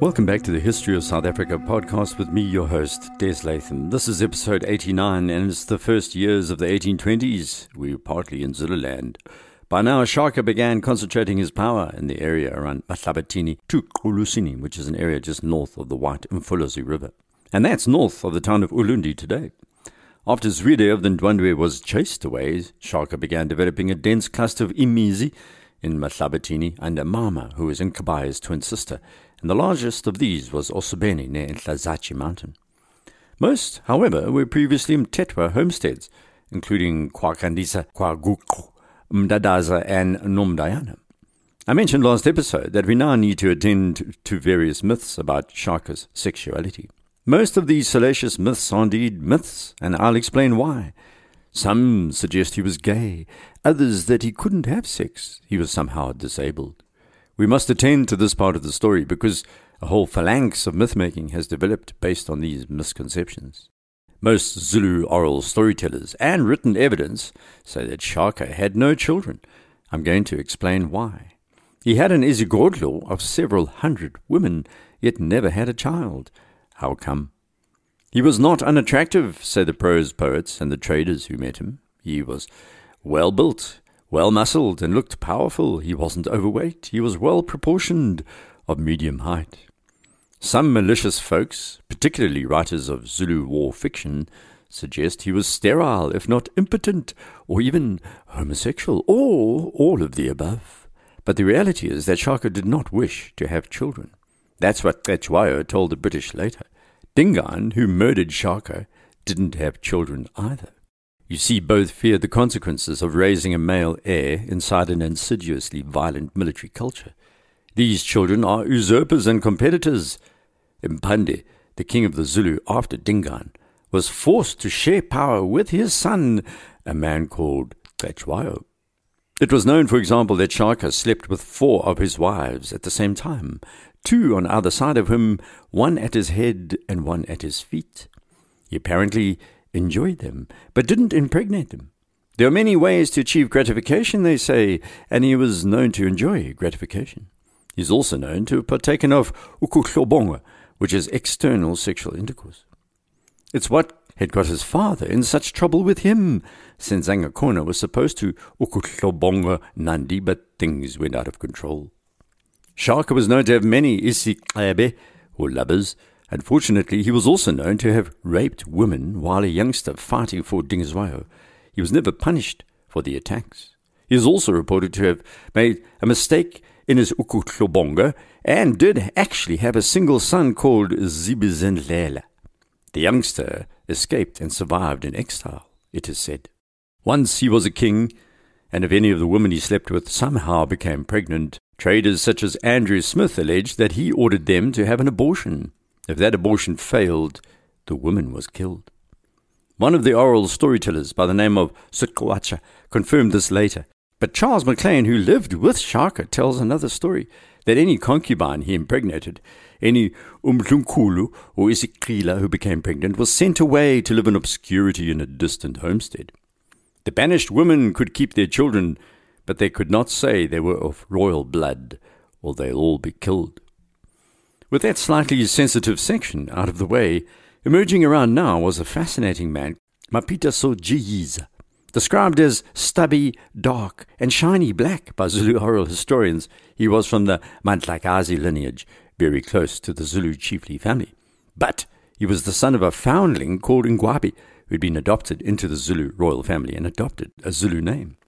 Welcome back to the History of South Africa podcast with me, your host, Des Latham. This is episode 89, and it's the first years of the 1820s. We were partly in Zululand. By now, Shaka began concentrating his power in the area around Mahlabatini to Qulusini, which is an area just north of the White Umfolozi River. And that's north of the town of Ulundi today. After Zwide of the Ndwandwe was chased away, Shaka began developing a dense cluster of Imizi in Mahlabatini under Mmama, who was Mnkabayi's twin sister, and the largest of these was oSebeni near Nhlazatshe mountain. Most, however, were previously Mthethwa homesteads, including Kwakandisa, Kwaguqu, Mdadasa, and Nomdayana. I mentioned last episode that we now need to attend to various myths about Shaka's sexuality. Most of these salacious myths are indeed myths, and I'll explain why. Some suggest he was gay, others that he couldn't have sex, he was somehow disabled. We must attend to this part of the story because a whole phalanx of myth-making has developed based on these misconceptions. Most Zulu oral storytellers and written evidence say that Shaka had no children. I'm going to explain why. He had an isigodlo of several hundred women, yet never had a child. How come? He was not unattractive, say the prose poets and the traders who met him. He was well built, well muscled and looked powerful. He wasn't overweight. He was well proportioned, of medium height. Some malicious folks, particularly writers of Zulu war fiction, suggest he was sterile, if not impotent, or even homosexual, or all of the above. But the reality is that Shaka did not wish to have children. That's what Cetshwayo told the British later. Dingaan, who murdered Shaka, didn't have children either. You see, both feared the consequences of raising a male heir inside an insidiously violent military culture. These children are usurpers and competitors. Mpande, the king of the Zulu after Dingaan, was forced to share power with his son, a man called Cetshwayo. It was known, for example, that Shaka slept with four of his wives at the same time, two on either side of him, one at his head and one at his feet. He apparently enjoyed them, but didn't impregnate them. There are many ways to achieve gratification, they say, and he was known to enjoy gratification. He's also known to have partaken of ukuhlobonga, which is external sexual intercourse. It's what had got his father in such trouble with him, Senzangakona was supposed to ukuhlobonga Nandi, but things went out of control. Shaka was known to have many isiklebe, or lovers, Unfortunately, he was also known to have raped women while a youngster fighting for Dingiswayo. He was never punished for the attacks. He is also reported to have made a mistake in his ukuhlobonga and did actually have a single son called Zibizendlela. The youngster escaped and survived in exile, it is said. Once he was a king, and if any of the women he slept with somehow became pregnant, traders such as Andrew Smith alleged that he ordered them to have an abortion. If that abortion failed, the woman was killed. One of the oral storytellers by the name of Sutkawacha confirmed this later. But Charles McLean, who lived with Shaka, tells another story that any concubine he impregnated, any umlunkulu or isikrila who became pregnant, was sent away to live in obscurity in a distant homestead. The banished women could keep their children, but they could not say they were of royal blood, or they'll all be killed. With that slightly sensitive section out of the way, emerging around now was a fascinating man, Mapita Sojiyiza, described as stubby, dark, and shiny black by Zulu oral historians. He was from the Mandlakazi lineage, very close to the Zulu chiefly family. But he was the son of a foundling called Ngwabi, who had been adopted into the Zulu royal family and adopted a Zulu name.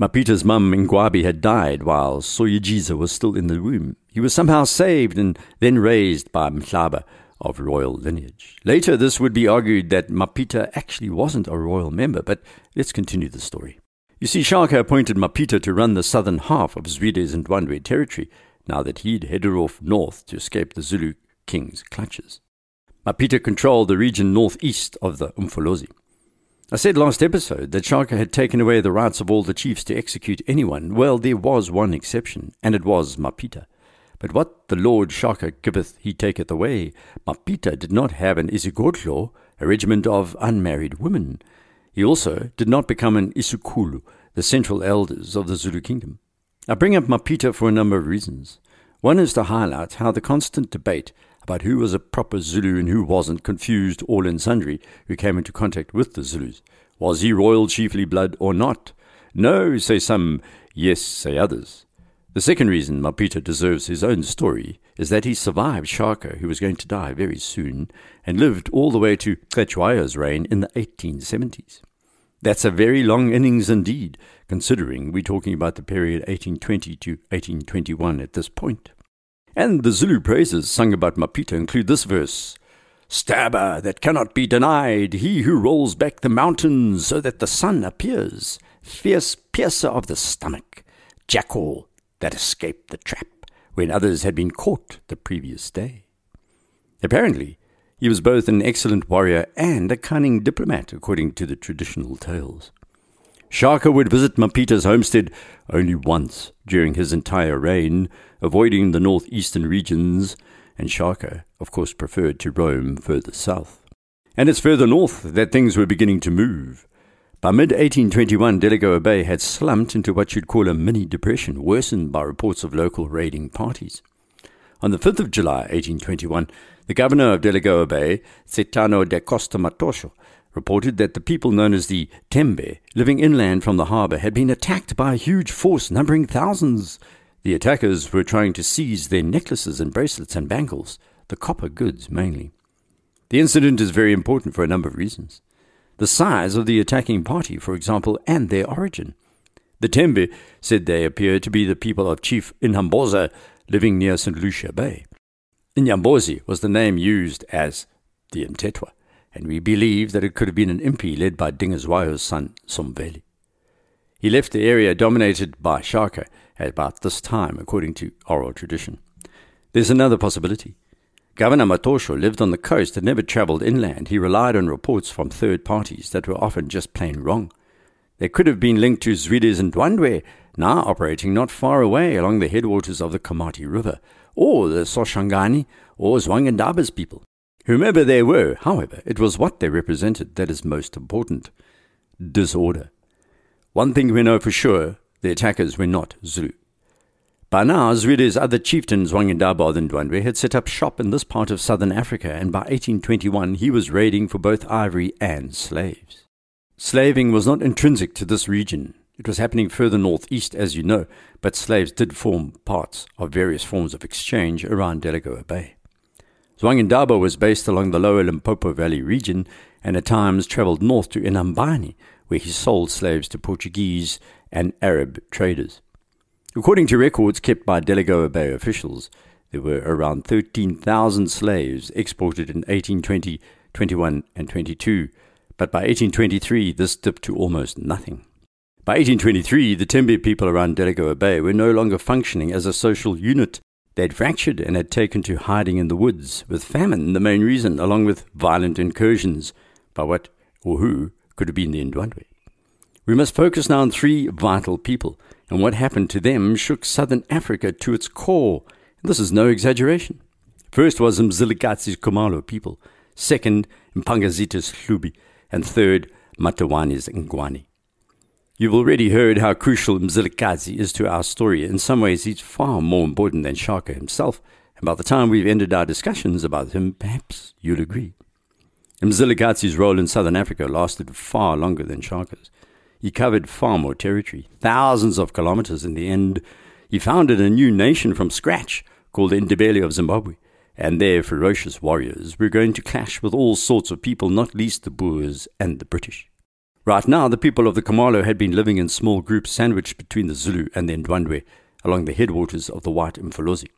Mapita's mum, Ngwabi, had died while Sojiyiza was still in the womb. He was somehow saved and then raised by Mhlaba of royal lineage. Later, this would be argued that Mapita actually wasn't a royal member, but let's continue the story. You see, Shaka appointed Mapita to run the southern half of Zwide's and Ndwandwe territory, now that he'd headed off north to escape the Zulu king's clutches. Mapita controlled the region northeast of the Umfolozi. I said last episode that Shaka had taken away the rights of all the chiefs to execute anyone. Well, there was one exception, and it was Mapita. But what the Lord Shaka giveth, he taketh away. Mapita did not have an isigodlo, a regiment of unmarried women. He also did not become an isukulu, the central elders of the Zulu kingdom. I bring up Mapita for a number of reasons. One is to highlight how the constant debate about who was a proper Zulu and who wasn't confused all and sundry who came into contact with the Zulus. Was he royal chiefly blood or not? No, say some, yes, say others. The second reason Mapita deserves his own story is that he survived Shaka, who was going to die very soon, and lived all the way to Cetshwayo's reign in the 1870s. That's a very long innings indeed, considering we're talking about the period 1820 to 1821 at this point. And the Zulu praises sung about Mapita include this verse Stabber that cannot be denied, he who rolls back the mountains so that the sun appears, fierce piercer of the stomach, jackal that escaped the trap when others had been caught the previous day. Apparently, he was both an excellent warrior and a cunning diplomat, according to the traditional tales. Shaka would visit Mapita's homestead only once during his entire reign, avoiding the northeastern regions, and Shaka, of course, preferred to roam further south. And it's further north that things were beginning to move. By mid 1821, Delagoa Bay had slumped into what you'd call a mini depression, worsened by reports of local raiding parties. On the 5th of July 1821, the governor of Delagoa Bay, Caetano da Costa Matosho, reported that the people known as the Tembe, living inland from the harbour, had been attacked by a huge force numbering thousands. The attackers were trying to seize their necklaces and bracelets and bangles, the copper goods mainly. The incident is very important for a number of reasons the size of the attacking party, for example, and their origin. The Tembe said they appeared to be the people of Chief Inyamboza living near St. Lucia Bay. Inyambozi was the name used as the Mthethwa, and we believe that it could have been an impi led by Dingiswayo's son, Somveli. He left the area dominated by Shaka at about this time, according to oral tradition. There's another possibility. Governor Matosho lived on the coast and never travelled inland. He relied on reports from third parties that were often just plain wrong. They could have been linked to Zwides and Ndwandwe, now operating not far away along the headwaters of the Komati River, or the Soshangani or Zwangendaba's people. Whomever they were, however, it was what they represented that is most important disorder. One thing we know for sure the attackers were not Zulu. By now, Zwide's other chieftains, Zwangendaba and Ndwandwe, had set up shop in this part of southern Africa, and by 1821 he was raiding for both ivory and slaves. Slaving was not intrinsic to this region. It was happening further northeast, as you know, but slaves did form parts of various forms of exchange around Delagoa Bay. Zwangendaba was based along the lower Limpopo Valley region and at times travelled north to Inhambane, where he sold slaves to Portuguese and Arab traders. According to records kept by Delagoa Bay officials, there were around 13,000 slaves exported in 1820, 21, and 22, but by 1823 this dipped to almost nothing. By 1823, the Tembe people around Delagoa Bay were no longer functioning as a social unit. They'd fractured and had taken to hiding in the woods, with famine the main reason, along with violent incursions by what or who could have been the Ndwandwe. We must focus now on three vital people and what happened to them shook southern Africa to its core. This is no exaggeration. First was Mzilikazi's Khumalo people, second, Mpangazita's Hlubi, and third, Matiwane's Ngwani. You've already heard how crucial Mzilikazi is to our story. In some ways, he's far more important than Shaka himself, and by the time we've ended our discussions about him, perhaps you'll agree. Mzilikazi's role in southern Africa lasted far longer than Shaka's. He covered far more territory, thousands of kilometers in the end. He founded a new nation from scratch called the Ndebele of Zimbabwe, and their ferocious warriors were going to clash with all sorts of people, not least the Boers and the British. Right now, the people of the Khumalo had been living in small groups sandwiched between the Zulu and the Ndwandwe along the headwaters of the White Mfolozi.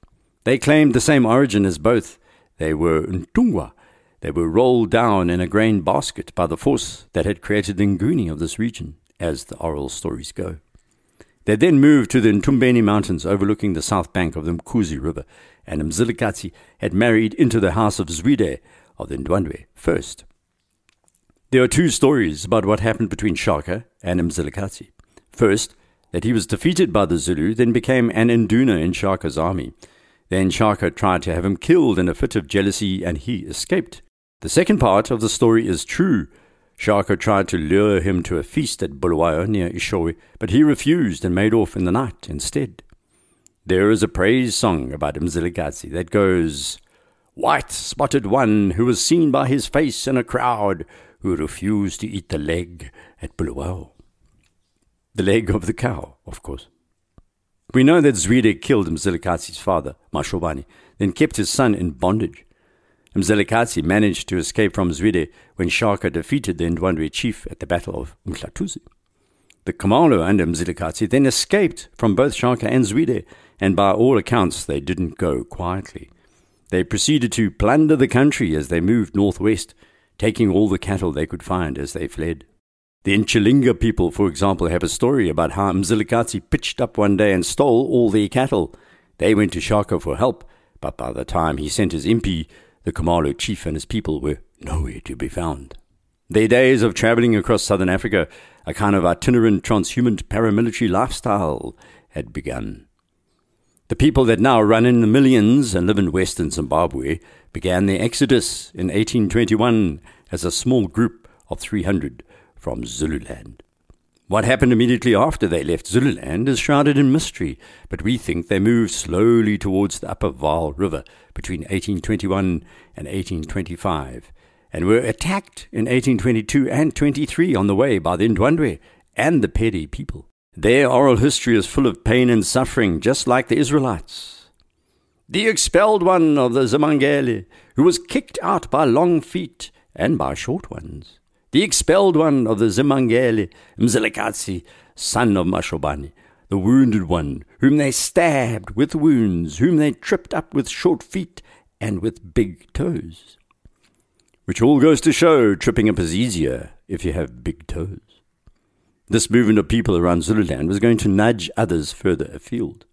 They claimed the same origin as both. They were Ntungwa. They were rolled down in a grain basket by the force that had created the Nguni of this region as the oral stories go. They then moved to the Ntumbeni Mountains overlooking the south bank of the Mkuzi River, and Mzilikazi had married into the house of Zwide of the Ndwandwe first. There are two stories about what happened between Shaka and Mzilikazi. First, that he was defeated by the Zulu, then became an Induna in Shaka's army. Then Shaka tried to have him killed in a fit of jealousy, and he escaped. The second part of the story is true, Shaka tried to lure him to a feast at Bulawayo near Eshowe, but he refused and made off in the night instead. There is a praise song about Mzilikazi that goes, White spotted one who was seen by his face in a crowd who refused to eat the leg at Bulawayo. The leg of the cow, of course. We know that Zwide killed Mzilikazi's father, Mashobani, then kept his son in bondage. Mzilikazi managed to escape from Zwide when Shaka defeated the Ndwandwe chief at the Battle of Mhlatuzi. The Khumalo under Mzilikazi then escaped from both Shaka and Zwide, and by all accounts they didn't go quietly. They proceeded to plunder the country as they moved northwest, taking all the cattle they could find as they fled. The Nchilinga people, for example, have a story about how Mzilikazi pitched up one day and stole all their cattle. They went to Shaka for help, but by the time he sent his impi, the Khumalo chief and his people were nowhere to be found. Their days of traveling across southern Africa, a kind of itinerant transhumant paramilitary lifestyle, had begun. The people that now run in the millions and live in western Zimbabwe began their exodus in 1821 as a small group of 300 from Zululand. What happened immediately after they left Zululand is shrouded in mystery, but we think they moved slowly towards the upper Vaal River between 1821 and 1825 and were attacked in 1822 and 23 on the way by the Ndwandwe and the Pedi people. Their oral history is full of pain and suffering, just like the Israelites. The expelled one of the Zimangele, who was kicked out by long feet and by short ones the expelled one of the Zimangele, Mzilikazi, son of Mashobani, the wounded one, whom they stabbed with wounds, whom they tripped up with short feet and with big toes. Which all goes to show tripping up is easier if you have big toes. This movement of people around Zululand was going to nudge others further afield.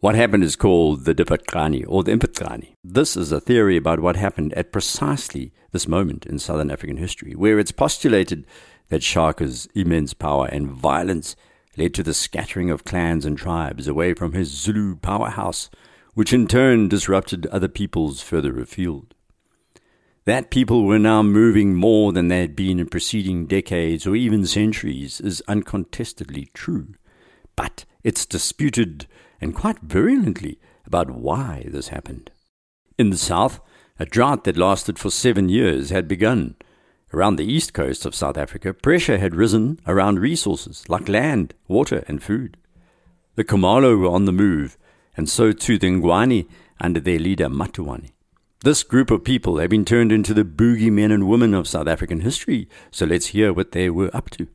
What happened is called the Difaqane or the Mfecane. This is a theory about what happened at precisely this moment in Southern African history, where it's postulated that Shaka's immense power and violence led to the scattering of clans and tribes away from his Zulu powerhouse, which in turn disrupted other peoples further afield. That people were now moving more than they had been in preceding decades or even centuries is uncontestedly true, but it's disputed and quite virulently about why this happened. In the south, a drought that lasted for seven years had begun. Around the east coast of South Africa, pressure had risen around resources like land, water, and food. The Khumalo were on the move, and so too the Ngwani under their leader Matiwane. This group of people have been turned into the boogie men and women of South African history, so let's hear what they were up to.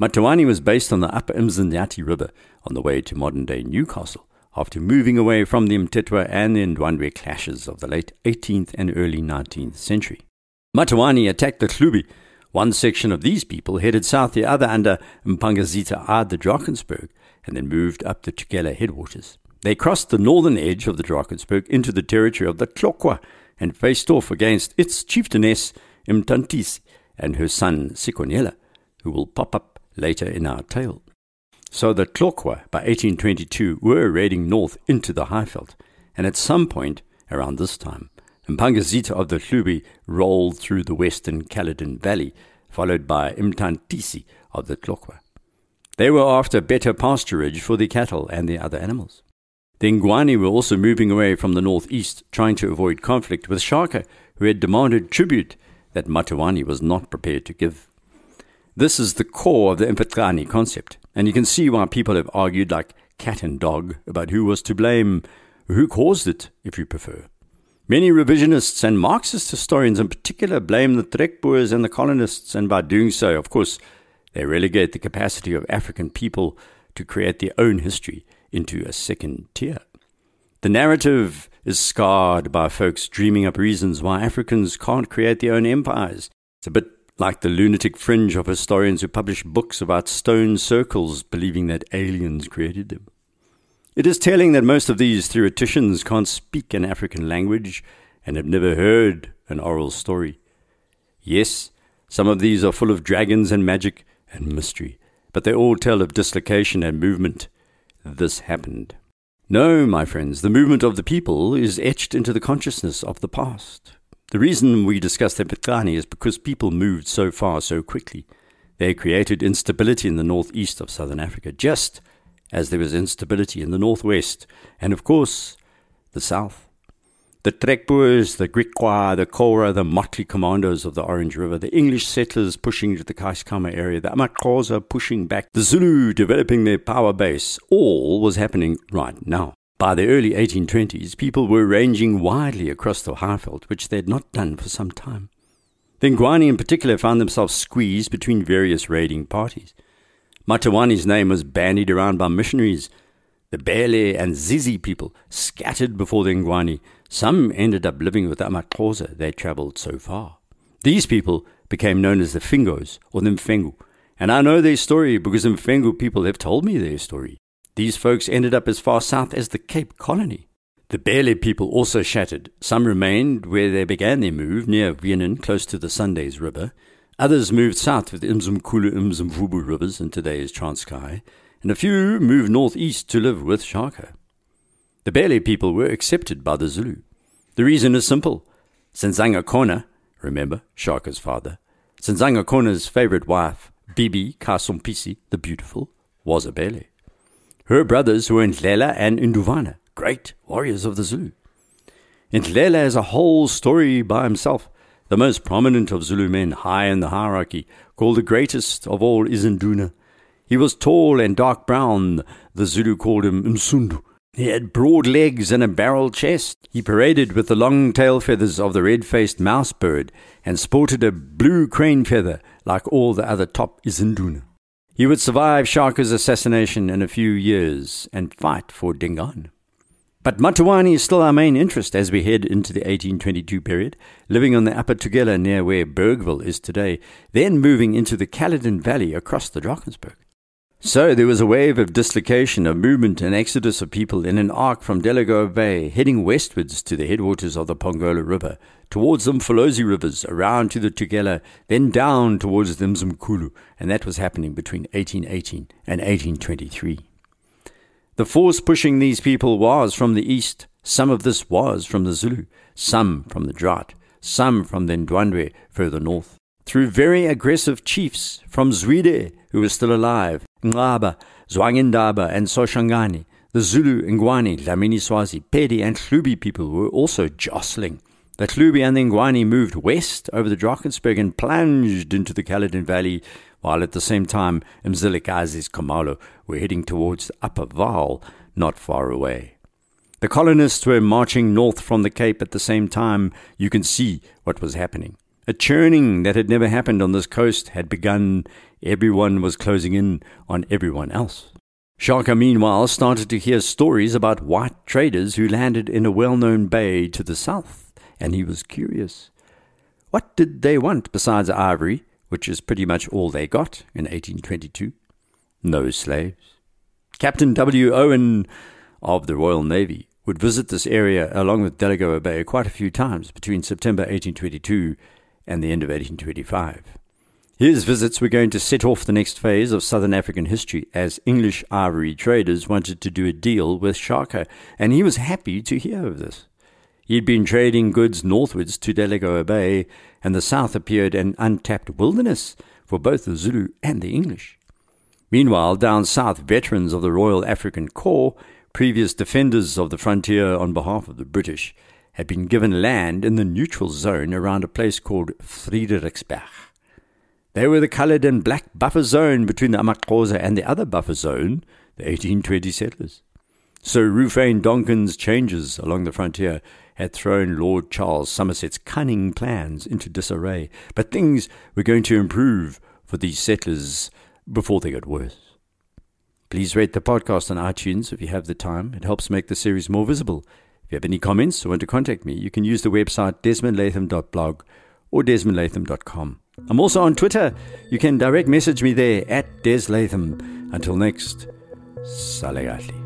Matiwane was based on the upper Umzinyathi River on the way to modern day Newcastle after moving away from the Mthethwa and the Ndwandwe clashes of the late 18th and early 19th century. Matiwane attacked the Hlubi. One section of these people headed south, the other under Mpangazita Ad the Drakensberg, and then moved up the Tugela headwaters. They crossed the northern edge of the Drakensberg into the territory of the Tlokwa and faced off against its chieftainess Mtantisi and her son Sikonyela, who will pop up later in our tale. So the Tlokwa by 1822 were raiding north into the Highveld, and at some point around this time, Mpangazita of the Hlubi rolled through the western Caledon Valley, followed by Mtantisi of the Tlokwa. They were after better pasturage for the cattle and the other animals. The Ngwani were also moving away from the northeast, trying to avoid conflict with Shaka, who had demanded tribute that Matiwane was not prepared to give. This is the core of the Mfecane concept, and you can see why people have argued like cat and dog about who was to blame, who caused it, if you prefer. Many revisionists and Marxist historians in particular blame the Trekboers and the colonists, and by doing so, of course, they relegate the capacity of African people to create their own history into a second tier. The narrative is scarred by folks dreaming up reasons why Africans can't create their own empires. It's a bit like the lunatic fringe of historians who publish books about stone circles believing that aliens created them. It is telling that most of these theoreticians can't speak an African language and have never heard an oral story. Yes, some of these are full of dragons and magic and mystery, but they all tell of dislocation and movement. This happened. No, my friends, the movement of the people is etched into the consciousness of the past. The reason we discuss the Mfecane is because people moved so far so quickly. They created instability in the northeast of southern Africa, just as there was instability in the northwest and, of course, the south. The Trekboers, the Griqua, the Kora, the motley commandos of the Orange River, the English settlers pushing into the Keiskamma area, the Amaxhosa pushing back, the Zulu developing their power base, all was happening right now. By the early 1820s, people were ranging widely across the Highveld, which they had not done for some time. The Ngwani in particular found themselves squeezed between various raiding parties. Matiwane's name was bandied around by missionaries. The Bele and Zizi people scattered before the Ngwani. Some ended up living with the Amaxhosa they travelled so far. These people became known as the Fingos or the Mfengu, and I know their story because Mfengu people have told me their story. These folks ended up as far south as the Cape Colony. The Bele people also shattered. Some remained where they began their move, near Vienna, close to the Sundays River. Others moved south with the Imzimkulu Imzimvubu rivers in today's Transkei, and a few moved northeast to live with Shaka. The Bele people were accepted by the Zulu. The reason is simple. Senzanga Kona, remember, Shaka's father, Senzanga Kona's favorite wife, Bibi Kasumpisi, the beautiful, was a Bele. Her brothers were Ndlela and Nduvana, great warriors of the Zulu. Ndlela is a whole story by himself, the most prominent of Zulu men high in the hierarchy, called the greatest of all is Nduna. He was tall and dark brown, the Zulu called him Msundu. He had broad legs and a barrel chest. He paraded with the long tail feathers of the red faced mouse bird and sported a blue crane feather like all the other top Izinduna. He would survive Shaka's assassination in a few years and fight for Dingaan. But Matiwane is still our main interest as we head into the 1822 period, living on the Upper Tugela near where Bergville is today, then moving into the Caledon Valley across the Drakensberg. So there was a wave of dislocation, of movement and exodus of people in an arc from Delagoa Bay, heading westwards to the headwaters of the Pongola River, towards the Mfolozi rivers, around to the Tugela, then down towards the Mzimkulu, and that was happening between 1818 and 1823. The force pushing these people was from the east, some of this was from the Zulu, some from the Drat, some from the Ndwandwe further north. Through very aggressive chiefs from Zwide, who was still alive, Ngaba, Zwangendaba, and Soshangani, the Zulu, Ngwani, Dlamini Swazi, Pedi, and Hlubi people were also jostling. The Hlubi and the Ngwani moved west over the Drakensberg and plunged into the Caledon Valley, while at the same time Mzilikazi's Khumalo were heading towards the Upper Vaal, not far away. The colonists were marching north from the Cape at the same time. You can see what was happening. A churning that had never happened on this coast had begun. Everyone was closing in on everyone else. Shaka, meanwhile, started to hear stories about white traders who landed in a well known bay to the south, and he was curious. What did they want besides ivory, which is pretty much all they got in 1822? No slaves. Captain W. Owen of the Royal Navy would visit this area along with Delagoa Bay quite a few times between September 1822 and the end of 1825. His visits were going to set off the next phase of Southern African history as English ivory traders wanted to do a deal with Shaka, and he was happy to hear of this. He had been trading goods northwards to Delagoa Bay, and the south appeared an untapped wilderness for both the Zulu and the English. Meanwhile, down south, veterans of the Royal African Corps, previous defenders of the frontier on behalf of the British, had been given land in the neutral zone around a place called Fredericksburg. They were the coloured and black buffer zone between the Amaxhosa and the other buffer zone, the 1820 settlers. Sir Rufane Donkin's changes along the frontier had thrown Lord Charles Somerset's cunning plans into disarray, but things were going to improve for these settlers before they got worse. Please rate the podcast on iTunes if you have the time. It helps make the series more visible if you have any comments or want to contact me, you can use the website desmondlatham.blog or desmondlatham.com. I'm also on Twitter. You can direct message me there at deslatham. Until next, Salegatli.